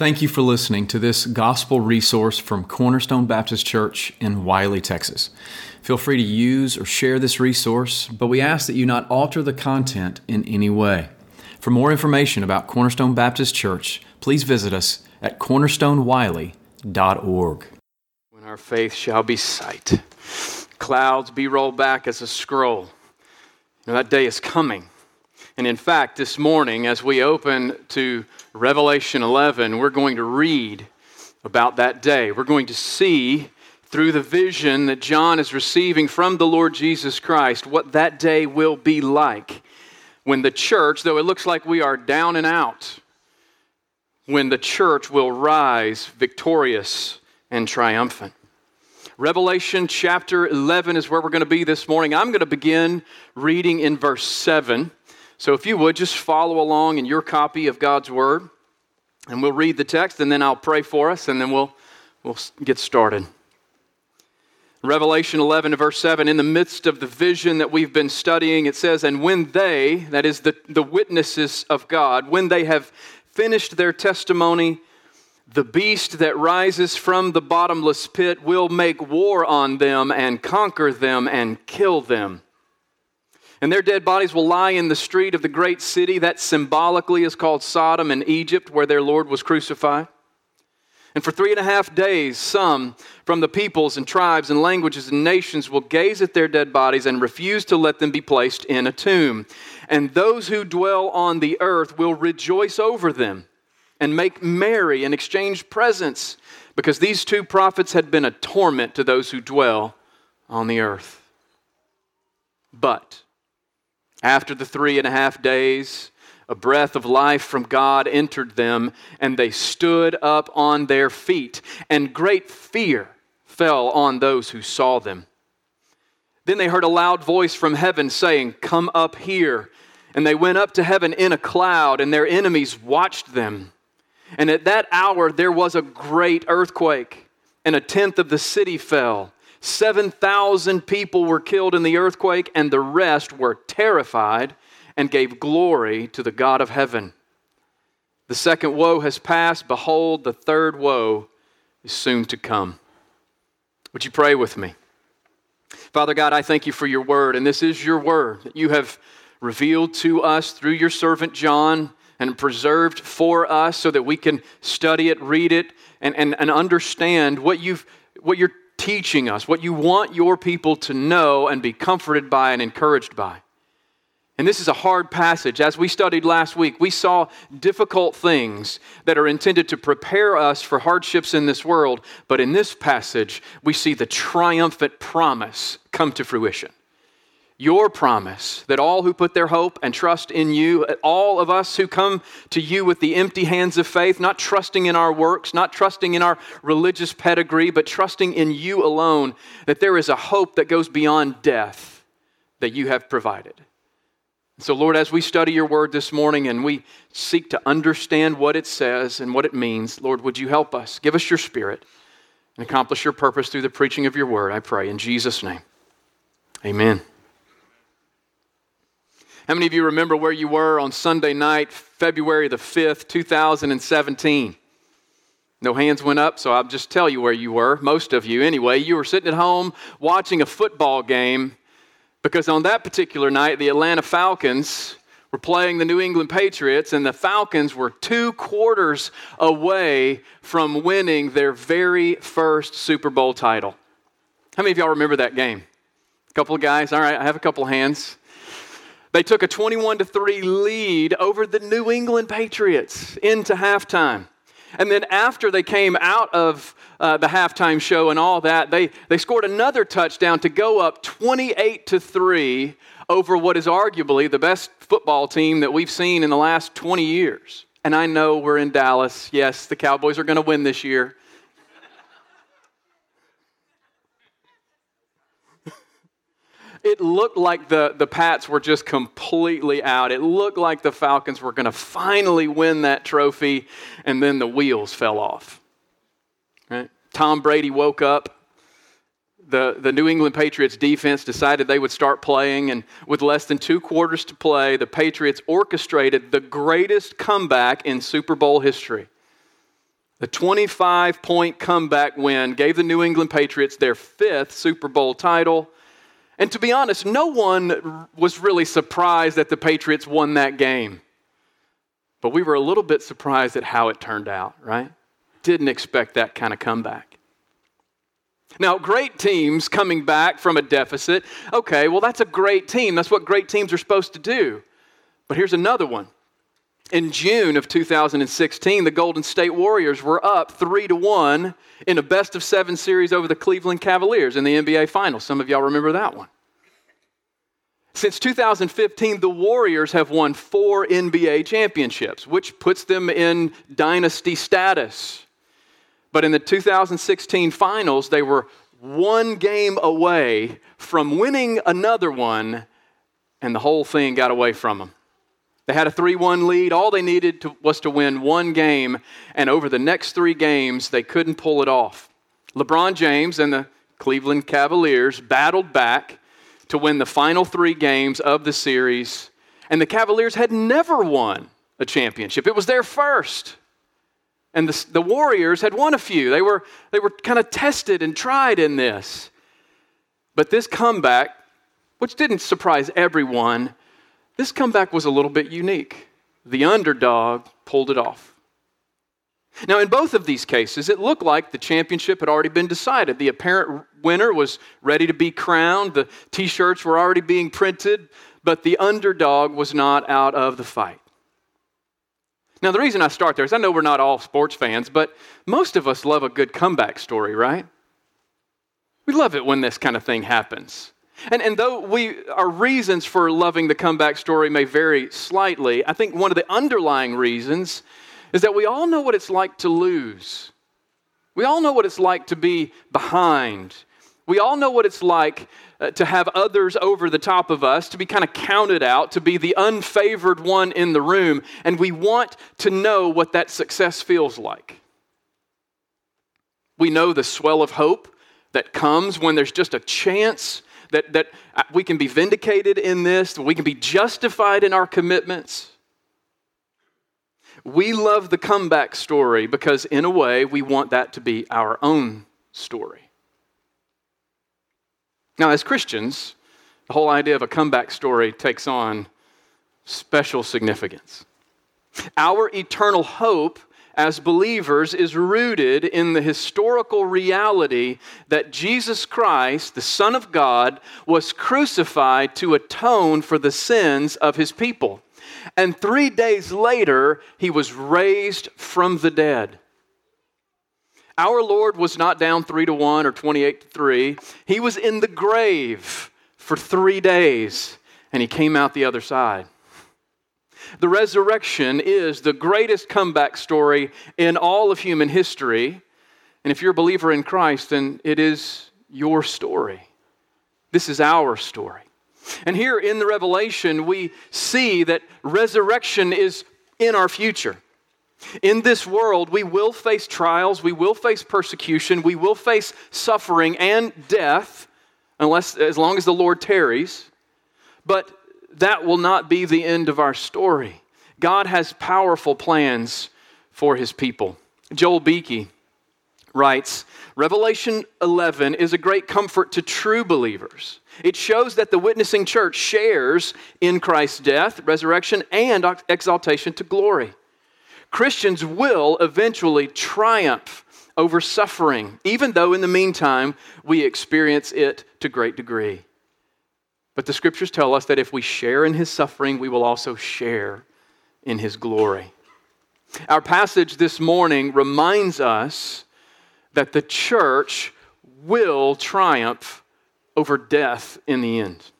Thank you for listening to this gospel resource from Cornerstone Baptist Church in Wylie, Texas. Feel free to use or share this resource, but we ask that you not alter the content in any way. For more information about Cornerstone Baptist Church, please visit us at cornerstonewylie.org. When our faith shall be sight, clouds be rolled back as a scroll. Know, that day is coming. And in fact, this morning, as we open to Revelation 11, we're going to read about that day. We're going to see through the vision that John is receiving from the Lord Jesus Christ what that day will be like when the church, though it looks like we are down and out, when the church will rise victorious and triumphant. Revelation chapter 11 is where we're going to be this morning. I'm going to begin reading in verse 7. So if you would, just follow along in your copy of God's Word, and we'll read the text, and then I'll pray for us, and then we'll, we'll get started. Revelation 11, verse 7, in the midst of the vision that we've been studying, it says, And when they, that is the, the witnesses of God, when they have finished their testimony, the beast that rises from the bottomless pit will make war on them and conquer them and kill them and their dead bodies will lie in the street of the great city that symbolically is called Sodom in Egypt, where their Lord was crucified. And for three and a half days, some from the peoples and tribes and languages and nations will gaze at their dead bodies and refuse to let them be placed in a tomb. And those who dwell on the earth will rejoice over them and make merry and exchange presents, because these two prophets had been a torment to those who dwell on the earth. But after the three and a half days, a breath of life from God entered them, and they stood up on their feet, and great fear fell on those who saw them. Then they heard a loud voice from heaven saying, Come up here. And they went up to heaven in a cloud, and their enemies watched them. And at that hour there was a great earthquake, and a tenth of the city fell 7,000 people were killed in the earthquake, and the rest were terrified and gave glory to the God of heaven. The second woe has passed. Behold, the third woe is soon to come. Would you pray with me? Father God, I thank you for your word, and this is your word that you have revealed to us through your servant John and preserved for us so that we can study it, read it, and, and, and understand what you've what you're teaching us, what you want your people to know and be comforted by and encouraged by. And this is a hard passage. As we studied last week, we saw difficult things that are intended to prepare us for hardships in this world. But in this passage, we see the triumphant promise come to fruition your promise that all who put their hope and trust in you, all of us who come to you with the empty hands of faith, not trusting in our works, not trusting in our religious pedigree, but trusting in you alone, that there is a hope that goes beyond death that you have provided. So, Lord, as we study your word this morning and we seek to understand what it says and what it means, Lord, would you help us? Give us your spirit and accomplish your purpose through the preaching of your word, I pray. In Jesus' name, amen. How many of you remember where you were on Sunday night, February the 5th, 2017? No hands went up, so I'll just tell you where you were. Most of you, anyway. You were sitting at home watching a football game because on that particular night, the Atlanta Falcons were playing the New England Patriots, and the Falcons were two quarters away from winning their very first Super Bowl title. How many of y'all remember that game? A couple of guys? All right, I have a couple of hands. They took a 21 to 3 lead over the New England Patriots into halftime. And then after they came out of uh, the halftime show and all that, they, they scored another touchdown to go up 28 to 3 over what is arguably the best football team that we've seen in the last 20 years. And I know we're in Dallas. Yes, the Cowboys are going to win this year. It looked like the, the Pats were just completely out. It looked like the Falcons were going to finally win that trophy, and then the wheels fell off. Right? Tom Brady woke up. The, the New England Patriots defense decided they would start playing, and with less than two quarters to play, the Patriots orchestrated the greatest comeback in Super Bowl history. The 25 point comeback win gave the New England Patriots their fifth Super Bowl title. And to be honest, no one was really surprised that the Patriots won that game. But we were a little bit surprised at how it turned out, right? Didn't expect that kind of comeback. Now, great teams coming back from a deficit, okay, well, that's a great team. That's what great teams are supposed to do. But here's another one. In June of 2016, the Golden State Warriors were up 3 to 1 in a best of 7 series over the Cleveland Cavaliers in the NBA Finals. Some of y'all remember that one. Since 2015, the Warriors have won 4 NBA championships, which puts them in dynasty status. But in the 2016 finals, they were one game away from winning another one, and the whole thing got away from them. They had a 3 1 lead. All they needed to, was to win one game, and over the next three games, they couldn't pull it off. LeBron James and the Cleveland Cavaliers battled back to win the final three games of the series, and the Cavaliers had never won a championship. It was their first. And the, the Warriors had won a few. They were, they were kind of tested and tried in this. But this comeback, which didn't surprise everyone, this comeback was a little bit unique. The underdog pulled it off. Now, in both of these cases, it looked like the championship had already been decided. The apparent winner was ready to be crowned, the t shirts were already being printed, but the underdog was not out of the fight. Now, the reason I start there is I know we're not all sports fans, but most of us love a good comeback story, right? We love it when this kind of thing happens. And, and though we, our reasons for loving the comeback story may vary slightly, I think one of the underlying reasons is that we all know what it's like to lose. We all know what it's like to be behind. We all know what it's like uh, to have others over the top of us, to be kind of counted out, to be the unfavored one in the room, and we want to know what that success feels like. We know the swell of hope that comes when there's just a chance that, that uh, we can be vindicated in this, we can be justified in our commitments. We love the comeback story because, in a way, we want that to be our own story. Now, as Christians, the whole idea of a comeback story takes on special significance. Our eternal hope as believers is rooted in the historical reality that Jesus Christ, the Son of God, was crucified to atone for the sins of his people. And three days later, he was raised from the dead. Our Lord was not down 3 to 1 or 28 to 3. He was in the grave for three days, and he came out the other side. The resurrection is the greatest comeback story in all of human history. And if you're a believer in Christ, then it is your story. This is our story. And here in the Revelation, we see that resurrection is in our future. In this world, we will face trials, we will face persecution, we will face suffering and death, unless as long as the Lord tarries. But that will not be the end of our story. God has powerful plans for his people. Joel Beeke writes Revelation 11 is a great comfort to true believers. It shows that the witnessing church shares in Christ's death, resurrection, and exaltation to glory. Christians will eventually triumph over suffering, even though in the meantime we experience it to great degree. But the scriptures tell us that if we share in his suffering, we will also share in his glory. Our passage this morning reminds us that the church will triumph over death in the end.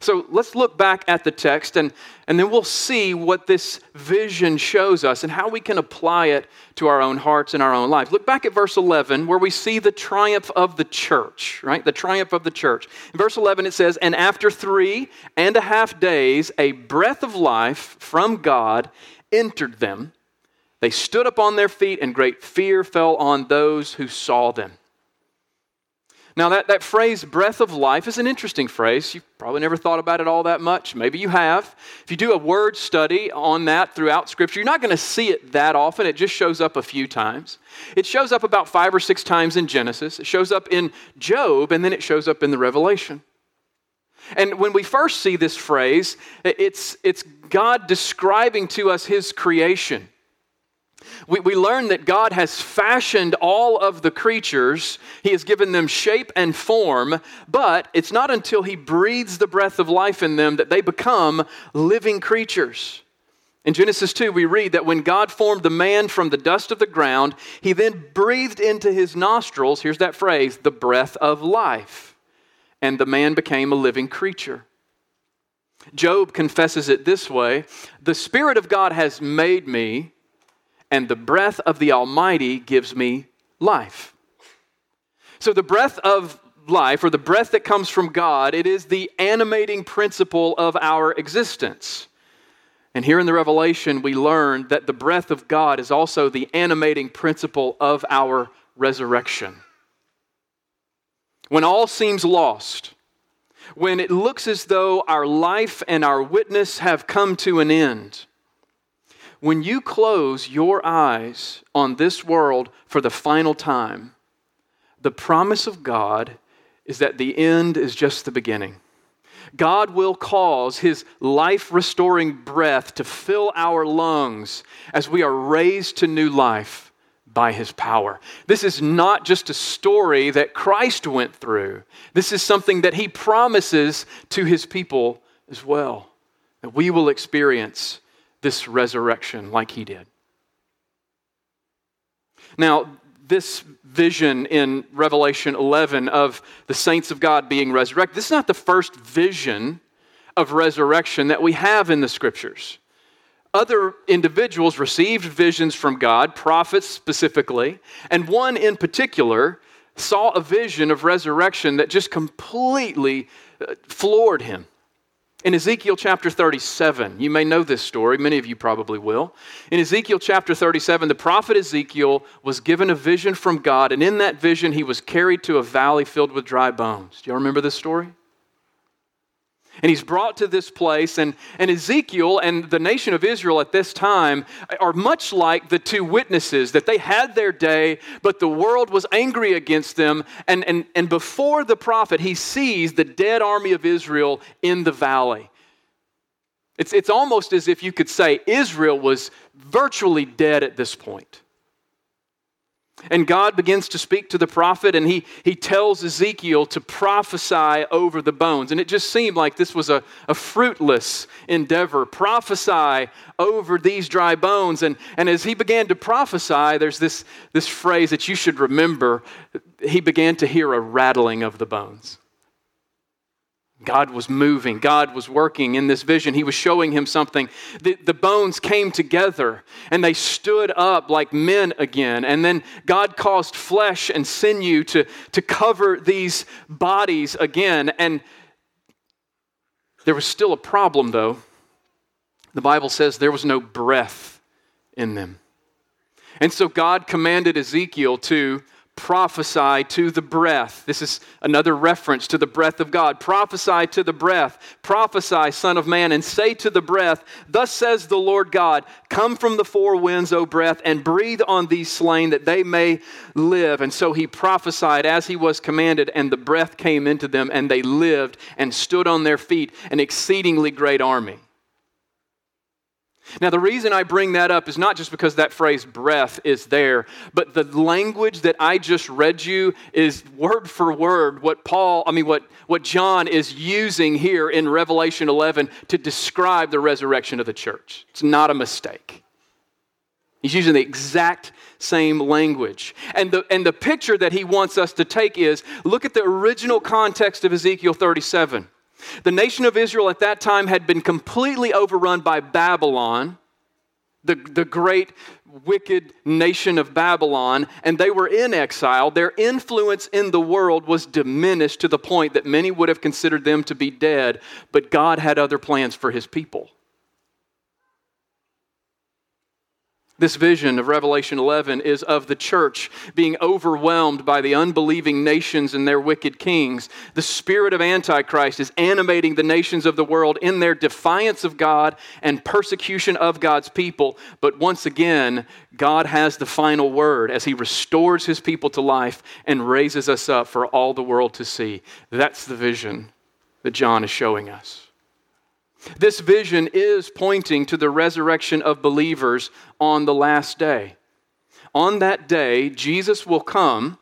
So let's look back at the text and, and then we'll see what this vision shows us and how we can apply it to our own hearts and our own lives. Look back at verse 11 where we see the triumph of the church, right? The triumph of the church. In verse 11 it says, And after three and a half days, a breath of life from God entered them. They stood up on their feet, and great fear fell on those who saw them. Now, that, that phrase, breath of life, is an interesting phrase. You've probably never thought about it all that much. Maybe you have. If you do a word study on that throughout Scripture, you're not going to see it that often. It just shows up a few times. It shows up about five or six times in Genesis, it shows up in Job, and then it shows up in the Revelation. And when we first see this phrase, it's, it's God describing to us His creation. We, we learn that God has fashioned all of the creatures, He has given them shape and form, but it's not until He breathes the breath of life in them that they become living creatures. In Genesis 2, we read that when God formed the man from the dust of the ground, He then breathed into his nostrils, here's that phrase, the breath of life. And the man became a living creature. Job confesses it this way The Spirit of God has made me and the breath of the Almighty gives me life. So, the breath of life, or the breath that comes from God, it is the animating principle of our existence. And here in the Revelation, we learn that the breath of God is also the animating principle of our resurrection. When all seems lost, when it looks as though our life and our witness have come to an end, when you close your eyes on this world for the final time, the promise of God is that the end is just the beginning. God will cause His life restoring breath to fill our lungs as we are raised to new life by His power. This is not just a story that Christ went through, this is something that He promises to His people as well, that we will experience this resurrection like he did. Now, this vision in Revelation 11 of the saints of God being resurrected, this is not the first vision of resurrection that we have in the scriptures. Other individuals received visions from God, prophets specifically, and one in particular saw a vision of resurrection that just completely uh, floored him. In Ezekiel chapter 37, you may know this story, many of you probably will. In Ezekiel chapter 37, the prophet Ezekiel was given a vision from God, and in that vision, he was carried to a valley filled with dry bones. Do y'all remember this story? And he's brought to this place, and, and Ezekiel and the nation of Israel at this time are much like the two witnesses that they had their day, but the world was angry against them. And, and, and before the prophet, he sees the dead army of Israel in the valley. It's, it's almost as if you could say Israel was virtually dead at this point. And God begins to speak to the prophet, and he, he tells Ezekiel to prophesy over the bones. And it just seemed like this was a, a fruitless endeavor. Prophesy over these dry bones. And, and as he began to prophesy, there's this, this phrase that you should remember. He began to hear a rattling of the bones. God was moving. God was working in this vision. He was showing him something. The, the, bones came together and they stood up like men again. And then God caused flesh and sinew to, to cover these bodies again. And there was still a problem, though. The Bible says there was no breath in them. And so God commanded Ezekiel to prophesy to the breath. This is another reference to the breath of God. Prophesy to the breath. Prophesy, Son of Man, and say to the breath, Thus says the Lord God, Come from the four winds, O breath, and breathe on these slain that they may live. And so he prophesied as he was commanded, and the breath came into them, and they lived and stood on their feet, an exceedingly great army. Now, the reason I bring that up is not just because that phrase breath is there, but the language that I just read you is word for word what Paul, I mean, what, what John is using here in Revelation 11 to describe the resurrection of the church. It's not a mistake. He's using the exact same language. And the, and the picture that he wants us to take is look at the original context of Ezekiel 37. The nation of Israel at that time had been completely overrun by Babylon, the, the great wicked nation of Babylon, and they were in exile. Their influence in the world was diminished to the point that many would have considered them to be dead, but God had other plans for his people. This vision of Revelation 11 is of the church being overwhelmed by the unbelieving nations and their wicked kings. The spirit of Antichrist is animating the nations of the world in their defiance of God and persecution of God's people. But once again, God has the final word as he restores his people to life and raises us up for all the world to see. That's the vision that John is showing us. This vision is pointing to the resurrection of believers on the last day. On that day, Jesus will come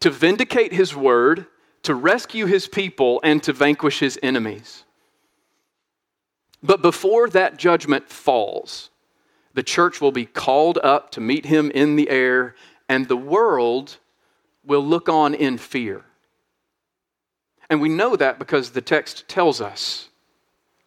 to vindicate his word, to rescue his people, and to vanquish his enemies. But before that judgment falls, the church will be called up to meet him in the air, and the world will look on in fear. And we know that because the text tells us.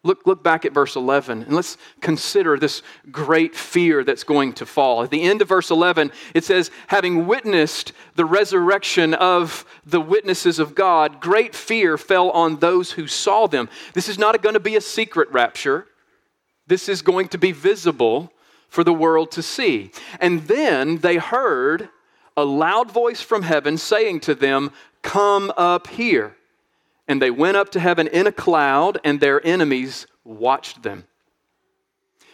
Look, look back at verse 11 and let's consider this great fear that's going to fall. At the end of verse 11, it says, Having witnessed the resurrection of the witnesses of God, great fear fell on those who saw them. This is not going to be a secret rapture, this is going to be visible for the world to see. And then they heard a loud voice from heaven saying to them, Come up here. And they went up to heaven in a cloud, and their enemies watched them.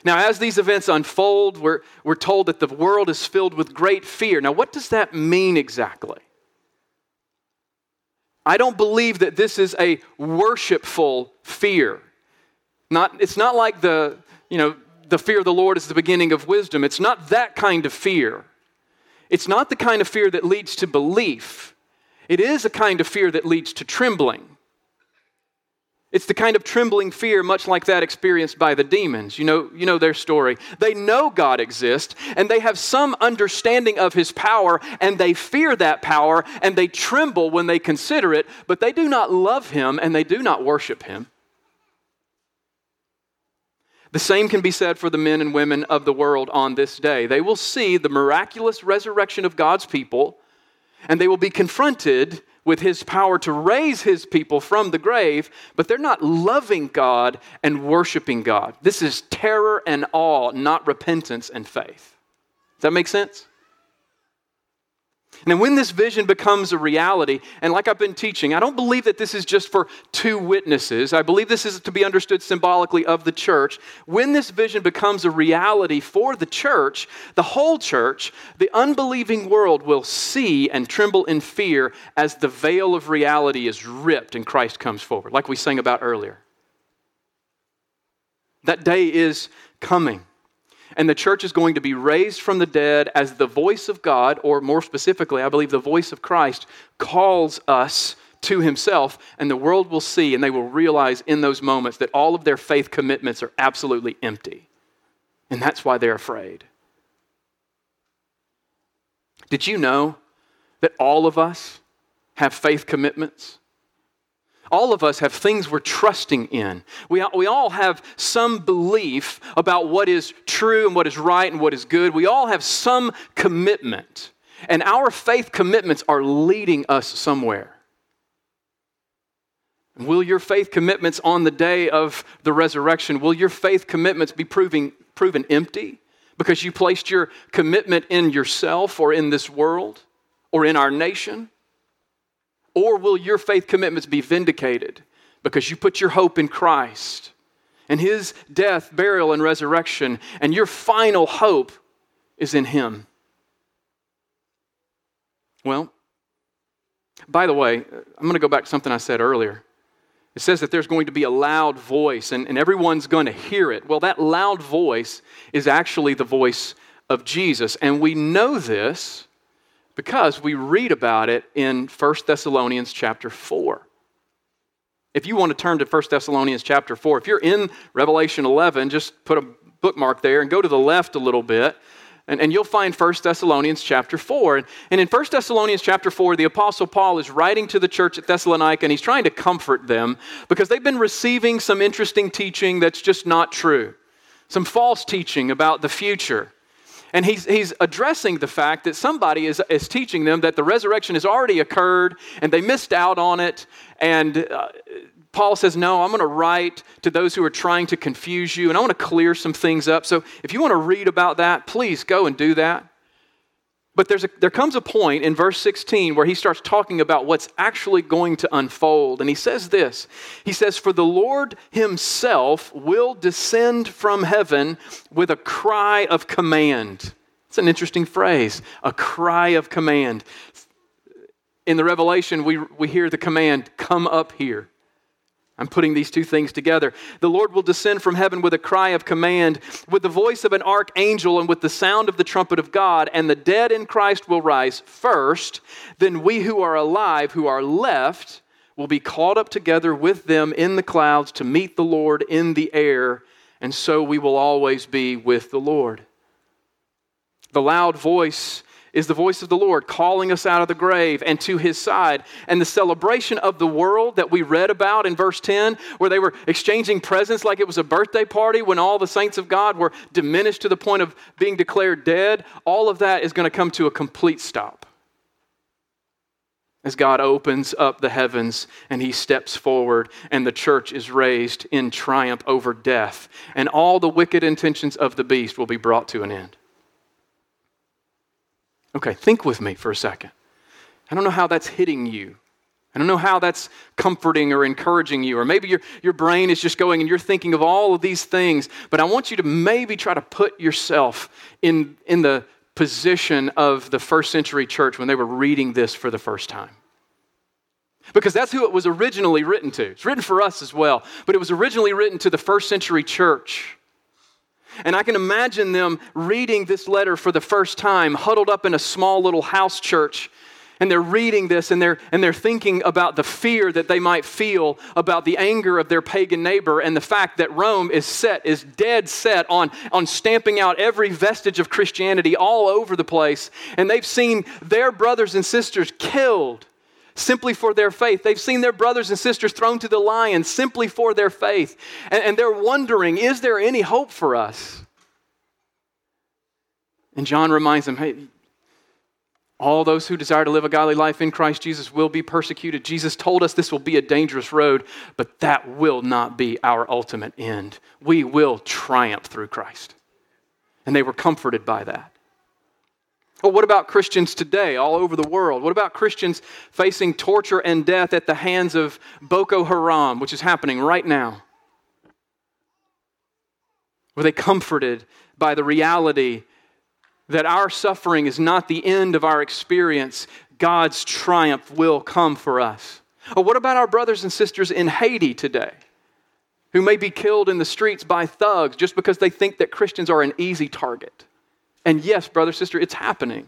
Now, as these events unfold, we're, we're told that the world is filled with great fear. Now, what does that mean exactly? I don't believe that this is a worshipful fear. Not, it's not like the, you know, the fear of the Lord is the beginning of wisdom. It's not that kind of fear. It's not the kind of fear that leads to belief. It is a kind of fear that leads to trembling. It's the kind of trembling fear, much like that experienced by the demons. You know, you know their story. They know God exists, and they have some understanding of his power, and they fear that power, and they tremble when they consider it, but they do not love him, and they do not worship him. The same can be said for the men and women of the world on this day. They will see the miraculous resurrection of God's people, and they will be confronted with his power to raise his people from the grave, but they're not loving God and worshiping God. This is terror and awe, not repentance and faith. Does that make sense? And when this vision becomes a reality, and like I've been teaching, I don't believe that this is just for two witnesses. I believe this is to be understood symbolically of the church. When this vision becomes a reality for the church, the whole church, the unbelieving world will see and tremble in fear as the veil of reality is ripped and Christ comes forward, like we sang about earlier. That day is coming and the church is going to be raised from the dead as the voice of God, or more specifically, I believe the voice of Christ, calls us to himself, and the world will see and they will realize in those moments that all of their faith commitments are absolutely empty. And that's why they're afraid. Did you know that all of us have faith commitments? All of us have things we're trusting in. We, we all have some belief about what is true and what is right and what is good. We all have some commitment. And our faith commitments are leading us somewhere. Will your faith commitments on the day of the resurrection, will your faith commitments be proving, proven empty because you placed your commitment in yourself or in this world or in our nation? Or will your faith commitments be vindicated because you put your hope in Christ and his death, burial, and resurrection, and your final hope is in him? Well, by the way, I'm going to go back to something I said earlier. It says that there's going to be a loud voice and, and everyone's going to hear it. Well, that loud voice is actually the voice of Jesus. And we know this because we read about it in 1 Thessalonians chapter 4. If you want to turn to 1 Thessalonians chapter 4, if you're in Revelation 11, just put a bookmark there and go to the left a little bit, and, and you'll find 1 Thessalonians chapter 4. And, and in 1 Thessalonians chapter 4, the Apostle Paul is writing to the church at Thessalonica, and he's trying to comfort them because they've been receiving some interesting teaching that's just not true, some false teaching about the future. And he's, he's addressing the fact that somebody is, is teaching them that the resurrection has already occurred and they missed out on it. And uh, Paul says, No, I'm going to write to those who are trying to confuse you, and I want to clear some things up. So if you want to read about that, please go and do that. But there's a, there comes a point in verse 16 where he starts talking about what's actually going to unfold. And he says this He says, For the Lord himself will descend from heaven with a cry of command. It's an interesting phrase, a cry of command. In the Revelation, we, we hear the command, Come up here. I'm putting these two things together. The Lord will descend from heaven with a cry of command, with the voice of an archangel, and with the sound of the trumpet of God, and the dead in Christ will rise first. Then we who are alive, who are left, will be caught up together with them in the clouds to meet the Lord in the air, and so we will always be with the Lord. The loud voice is the voice of the Lord calling us out of the grave and to his side. And the celebration of the world that we read about in verse 10, where they were exchanging presents like it was a birthday party when all the saints of God were diminished to the point of being declared dead, all of that is going to come to a complete stop. As God opens up the heavens and he steps forward, and the church is raised in triumph over death, and all the wicked intentions of the beast will be brought to an end. Okay, think with me for a second. I don't know how that's hitting you. I don't know how that's comforting or encouraging you. Or maybe your, your brain is just going and you're thinking of all of these things, but I want you to maybe try to put yourself in, in the position of the first century church when they were reading this for the first time. Because that's who it was originally written to. It's written for us as well, but it was originally written to the first century church. And I can imagine them reading this letter for the first time, huddled up in a small little house church. And they're reading this and they're, and they're thinking about the fear that they might feel about the anger of their pagan neighbor and the fact that Rome is set, is dead set on, on stamping out every vestige of Christianity all over the place. And they've seen their brothers and sisters killed simply for their faith. They've seen their brothers and sisters thrown to the lions simply for their faith. And, and, they're wondering, is there any hope for us? And John reminds them, hey, all those who desire to live a godly life in Christ Jesus will be persecuted. Jesus told us this will be a dangerous road, but that will not be our ultimate end. We will triumph through Christ. And they were comforted by that. Well, what about Christians today all over the world? What about Christians facing torture and death at the hands of Boko Haram, which is happening right now? Were they comforted by the reality that our suffering is not the end of our experience? God's triumph will come for us. Or what about our brothers and sisters in Haiti today? Who may be killed in the streets by thugs just because they think that Christians are an easy target. And yes, brother, sister, it's happening.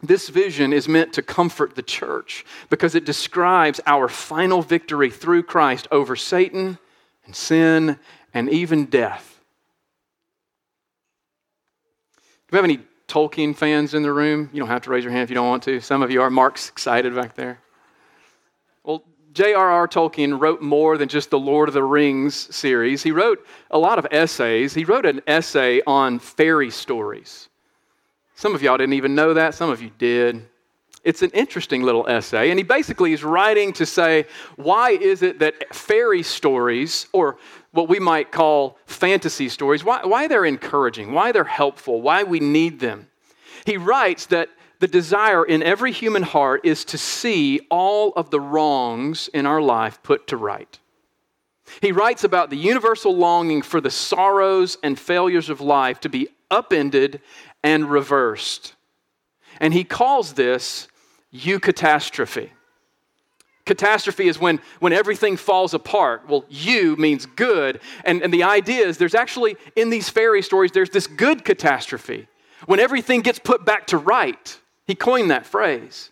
This vision is meant to comfort the church because it describes our final victory through Christ over Satan and sin and even death. Do we have any Tolkien fans in the room? You don't have to raise your hand if you don't want to. Some of you are. Mark's excited back there. J.R.R. Tolkien wrote more than just the Lord of the Rings series. He wrote a lot of essays. He wrote an essay on fairy stories. Some of y'all didn't even know that, some of you did. It's an interesting little essay, and he basically is writing to say, why is it that fairy stories, or what we might call fantasy stories, why, why they're encouraging, why they're helpful, why we need them? He writes that the desire in every human heart is to see all of the wrongs in our life put to right. He writes about the universal longing for the sorrows and failures of life to be upended and reversed. And he calls this eucatastrophe. Catastrophe Catastrophe is when, when everything falls apart. Well, eu means good. And, and the idea is there's actually, in these fairy stories, there's this good catastrophe when everything gets put back to right. He coined that phrase.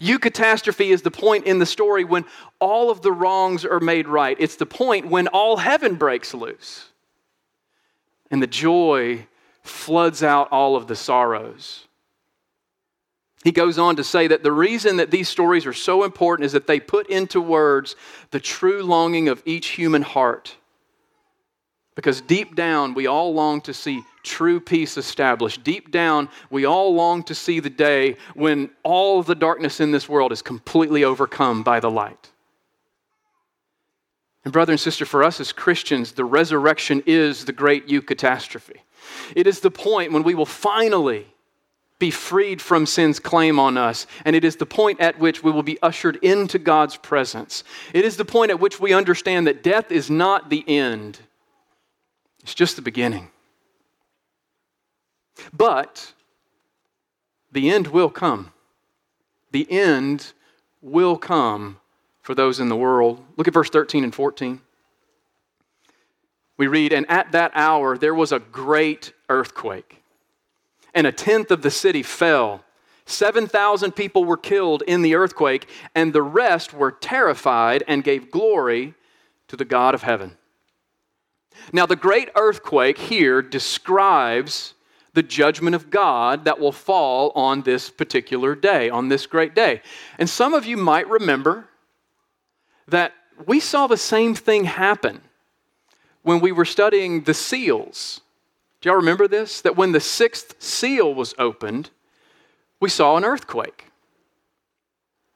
Eucatastrophe is the point in the story when all of the wrongs are made right. It's the point when all heaven breaks loose and the joy floods out all of the sorrows. He goes on to say that the reason that these stories are so important is that they put into words the true longing of each human heart. Because deep down, we all long to see true peace established. Deep down, we all long to see the day when all of the darkness in this world is completely overcome by the light. And, brother and sister, for us as Christians, the resurrection is the great eucatastrophe. It is the point when we will finally be freed from sin's claim on us. And it is the point at which we will be ushered into God's presence. It is the point at which we understand that death is not the end, it's just the beginning. But the end will come. The end will come for those in the world. Look at verse 13 and 14. We read, And at that hour there was a great earthquake and a tenth of the city fell. 7,000 people were killed in the earthquake, and the rest were terrified and gave glory to the God of heaven. Now, the great earthquake here describes the judgment of God that will fall on this particular day, on this great day. And some of you might remember that we saw the same thing happen when we were studying the seals do y'all remember this? That when the sixth seal was opened, we saw an earthquake.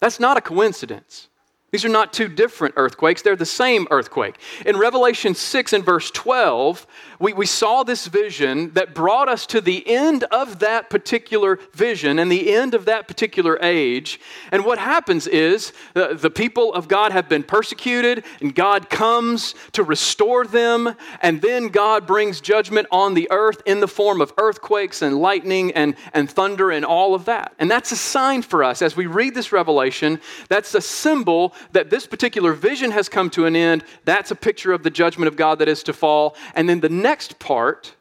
That's not a coincidence. These are not two different earthquakes, they're the same earthquake. In Revelation 6 and verse 12, we, we saw this vision that brought us to the end of that particular vision and the end of that particular age. And what happens is the, the people of God have been persecuted, and God comes to restore them, and then God brings judgment on the earth in the form of earthquakes and lightning and, and thunder and all of that. And that's a sign for us as we read this revelation, that's a symbol that this particular vision has come to an end. That's a picture of the judgment of God that is to fall. And then the next part,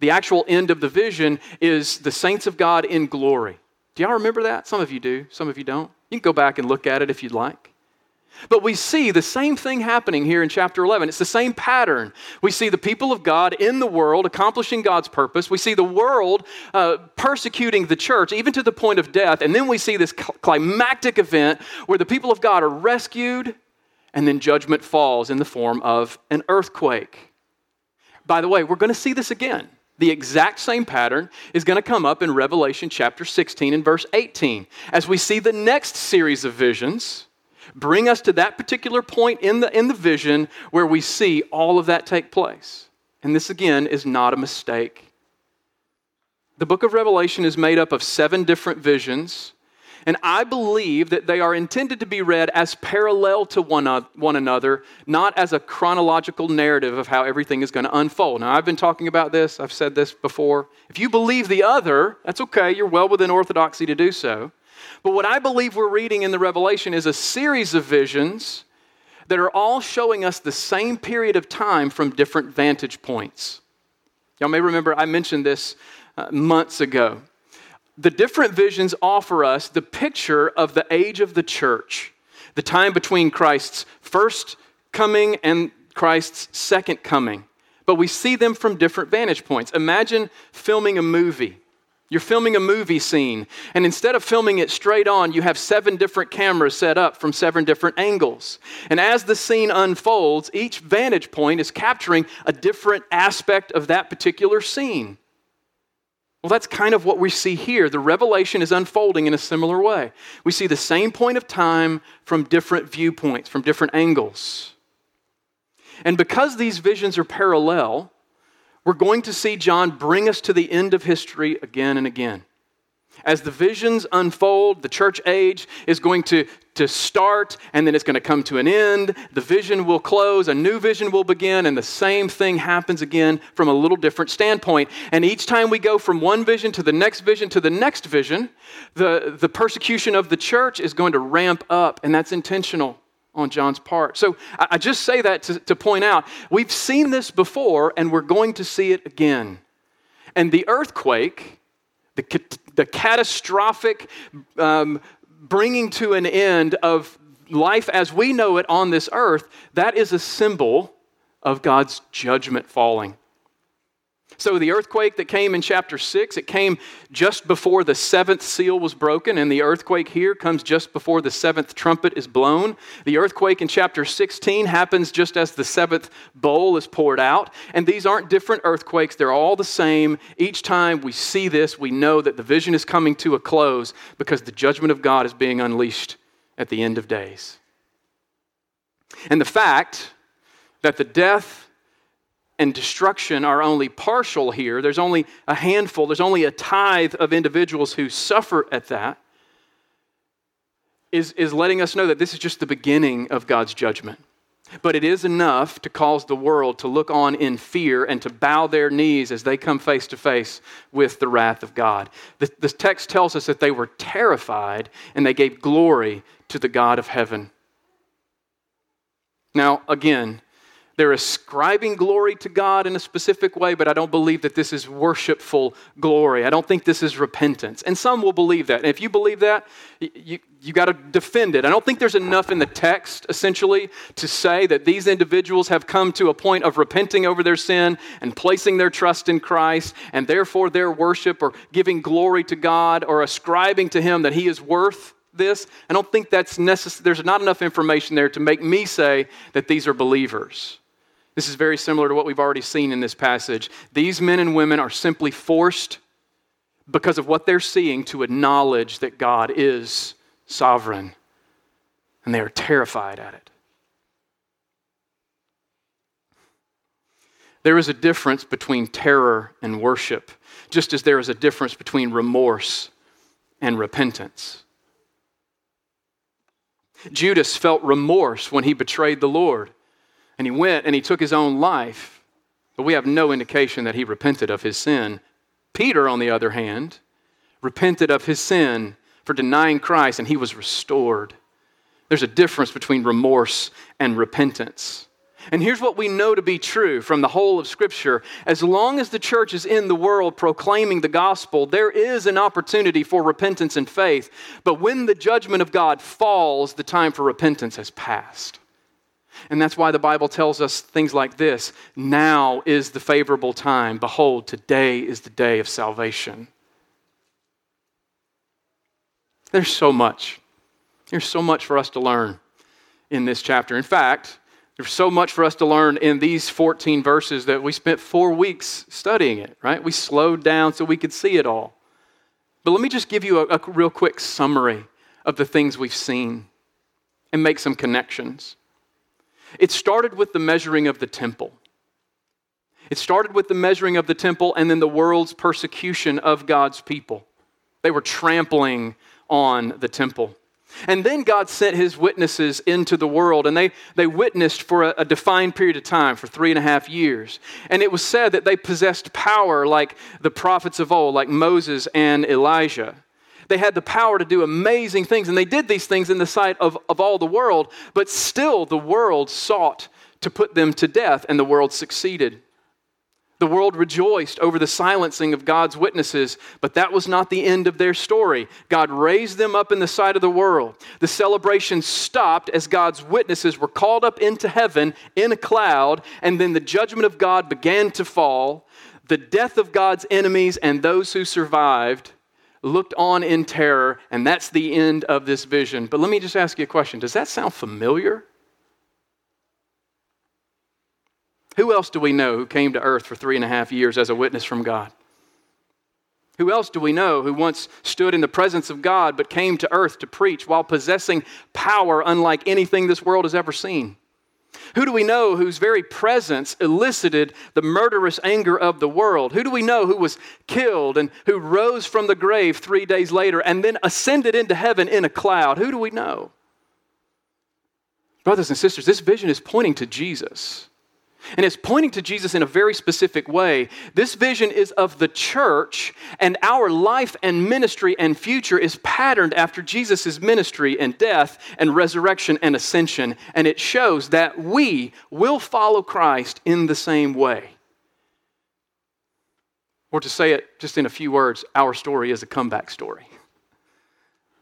the actual end of the vision, is the saints of God in glory. Do y'all remember that? Some of you do, some of you don't. You can go back and look at it if you'd like. But we see the same thing happening here in chapter 11. It's the same pattern. We see the people of God in the world accomplishing God's purpose. We see the world uh, persecuting the church, even to the point of death. And then we see this climactic event where the people of God are rescued, and then judgment falls in the form of an earthquake. By the way, we're going to see this again. The exact same pattern is going to come up in Revelation chapter 16 and verse 18 as we see the next series of visions bring us to that particular point in the, in the vision where we see all of that take place. And this, again, is not a mistake. The book of Revelation is made up of seven different visions, and I believe that they are intended to be read as parallel to one, one another, not as a chronological narrative of how everything is going to unfold. Now, I've been talking about this, I've said this before. If you believe the other, that's okay, you're well within orthodoxy to do so. But what I believe we're reading in the Revelation is a series of visions that are all showing us the same period of time from different vantage points. Y'all may remember I mentioned this uh, months ago. The different visions offer us the picture of the age of the church, the time between Christ's first coming and Christ's second coming. But we see them from different vantage points. Imagine filming a movie you're filming a movie scene, and instead of filming it straight on, you have seven different cameras set up from seven different angles. And as the scene unfolds, each vantage point is capturing a different aspect of that particular scene. Well, that's kind of what we see here. The revelation is unfolding in a similar way. We see the same point of time from different viewpoints, from different angles. And because these visions are parallel, we're going to see John bring us to the end of history again and again. As the visions unfold, the church age is going to, to start and then it's going to come to an end. The vision will close, a new vision will begin, and the same thing happens again from a little different standpoint. And each time we go from one vision to the next vision to the next vision, the, the persecution of the church is going to ramp up, and that's intentional on John's part. So I just say that to, to point out we've seen this before and we're going to see it again. And the earthquake, the, the catastrophic um, bringing to an end of life as we know it on this earth, that is a symbol of God's judgment falling. So, the earthquake that came in chapter 6, it came just before the seventh seal was broken, and the earthquake here comes just before the seventh trumpet is blown. The earthquake in chapter 16 happens just as the seventh bowl is poured out. And these aren't different earthquakes, they're all the same. Each time we see this, we know that the vision is coming to a close because the judgment of God is being unleashed at the end of days. And the fact that the death and destruction are only partial here. There's only a handful, there's only a tithe of individuals who suffer at that, is, is letting us know that this is just the beginning of God's judgment. But it is enough to cause the world to look on in fear and to bow their knees as they come face to face with the wrath of God. The, the text tells us that they were terrified and they gave glory to the God of heaven. Now, again, they're ascribing glory to God in a specific way, but I don't believe that this is worshipful glory. I don't think this is repentance. And some will believe that. And if you believe that, you, you got to defend it. I don't think there's enough in the text, essentially, to say that these individuals have come to a point of repenting over their sin and placing their trust in Christ, and therefore their worship or giving glory to God or ascribing to Him that He is worth this. I don't think that's necessary. There's not enough information there to make me say that these are believers. This is very similar to what we've already seen in this passage. These men and women are simply forced because of what they're seeing to acknowledge that God is sovereign, and they are terrified at it. There is a difference between terror and worship, just as there is a difference between remorse and repentance. Judas felt remorse when he betrayed the Lord and he went and he took his own life. But we have no indication that he repented of his sin. Peter, on the other hand, repented of his sin for denying Christ and he was restored. There's a difference between remorse and repentance. And here's what we know to be true from the whole of Scripture. As long as the church is in the world proclaiming the gospel, there is an opportunity for repentance and faith. But when the judgment of God falls, the time for repentance has passed. And that's why the Bible tells us things like this Now is the favorable time. Behold, today is the day of salvation. There's so much. There's so much for us to learn in this chapter. In fact, there's so much for us to learn in these 14 verses that we spent four weeks studying it, right? We slowed down so we could see it all. But let me just give you a, a real quick summary of the things we've seen and make some connections. It started with the measuring of the temple. It started with the measuring of the temple and then the world's persecution of God's people. They were trampling on the temple. And then God sent his witnesses into the world, and they, they witnessed for a, a, defined period of time, for three and a half years. And it was said that they possessed power like the prophets of old, like Moses and Elijah. They had the power to do amazing things, and they did these things in the sight of, of all the world, but still the world sought to put them to death, and the world succeeded. The world rejoiced over the silencing of God's witnesses, but that was not the end of their story. God raised them up in the sight of the world. The celebration stopped as God's witnesses were called up into heaven in a cloud, and then the judgment of God began to fall. The death of God's enemies and those who survived looked on in terror, and that's the end of this vision. But let me just ask you a question Does that sound familiar? Who else do we know who came to earth for three and a half years as a witness from God? Who else do we know who once stood in the presence of God but came to earth to preach while possessing power unlike anything this world has ever seen? Who do we know whose very presence elicited the murderous anger of the world? Who do we know who was killed and who rose from the grave three days later and then ascended into heaven in a cloud? Who do we know? Brothers and sisters, this vision is pointing to Jesus. And it's pointing to Jesus in a very specific way. This vision is of the church, and our life and ministry and future is patterned after Jesus' ministry and death and resurrection and ascension. And it shows that we will follow Christ in the same way. Or to say it just in a few words, our story is a comeback story.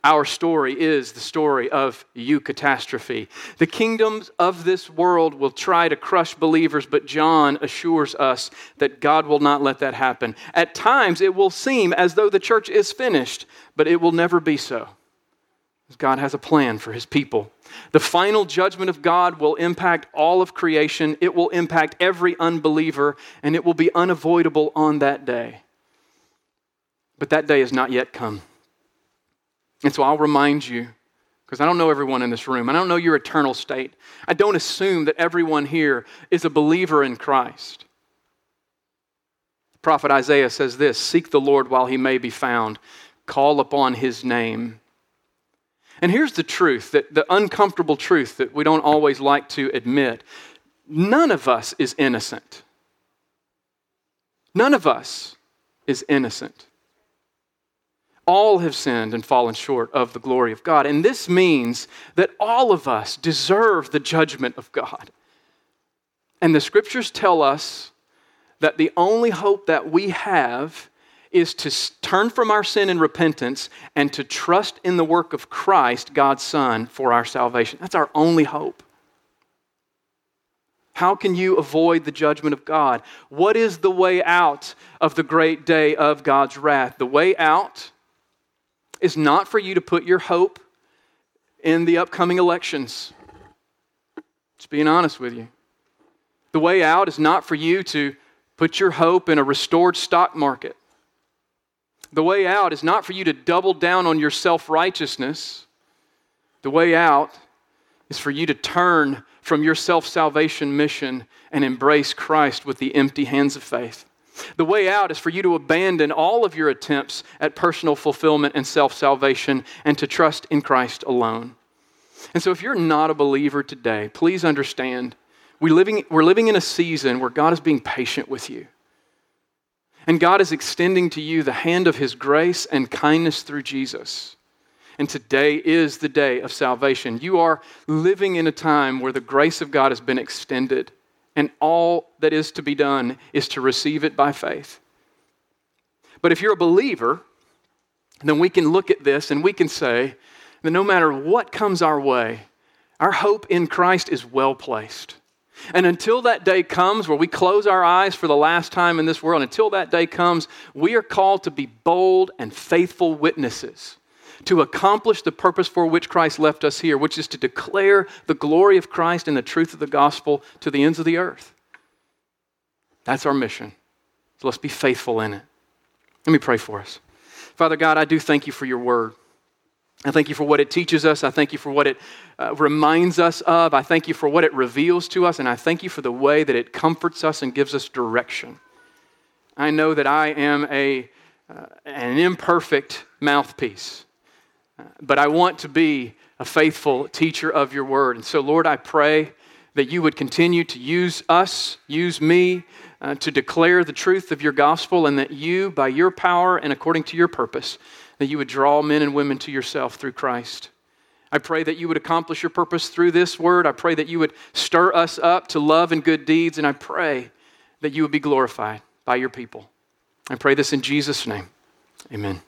Our story is the story of eucatastrophe. The kingdoms of this world will try to crush believers, but John assures us that God will not let that happen. At times, it will seem as though the church is finished, but it will never be so. God has a plan for his people. The final judgment of God will impact all of creation, it will impact every unbeliever, and it will be unavoidable on that day. But that day has not yet come. And so I'll remind you, because I don't know everyone in this room. I don't know your eternal state. I don't assume that everyone here is a believer in Christ. The prophet Isaiah says this Seek the Lord while he may be found, call upon his name. And here's the truth that the uncomfortable truth that we don't always like to admit none of us is innocent. None of us is innocent. All have sinned and fallen short of the glory of God. And this means that all of us deserve the judgment of God. And the scriptures tell us that the only hope that we have is to turn from our sin in repentance and to trust in the work of Christ, God's Son, for our salvation. That's our only hope. How can you avoid the judgment of God? What is the way out of the great day of God's wrath? The way out is not for you to put your hope in the upcoming elections. Just being honest with you. The way out is not for you to put your hope in a restored stock market. The way out is not for you to double down on your self righteousness. The way out is for you to turn from your self salvation mission and embrace Christ with the empty hands of faith. The way out is for you to abandon all of your attempts at personal fulfillment and self salvation and to trust in Christ alone. And so, if you're not a believer today, please understand we're living, we're living in a season where God is being patient with you. And God is extending to you the hand of His grace and kindness through Jesus. And today is the day of salvation. You are living in a time where the grace of God has been extended and all that is to be done is to receive it by faith. But if you're a believer, then we can look at this and we can say that no matter what comes our way, our hope in Christ is well placed. And until that day comes where we close our eyes for the last time in this world, until that day comes, we are called to be bold and faithful witnesses to accomplish the purpose for which Christ left us here, which is to declare the glory of Christ and the truth of the gospel to the ends of the earth. That's our mission. So let's be faithful in it. Let me pray for us. Father God, I do thank you for your word. I thank you for what it teaches us. I thank you for what it uh, reminds us of. I thank you for what it reveals to us. And I thank you for the way that it comforts us and gives us direction. I know that I am a, uh, an imperfect mouthpiece but I want to be a faithful teacher of your word. And so, Lord, I pray that you would continue to use us, use me, uh, to declare the truth of your gospel, and that you, by your power and according to your purpose, that you would draw men and women to yourself through Christ. I pray that you would accomplish your purpose through this word. I pray that you would stir us up to love and good deeds, and I pray that you would be glorified by your people. I pray this in Jesus' name. Amen.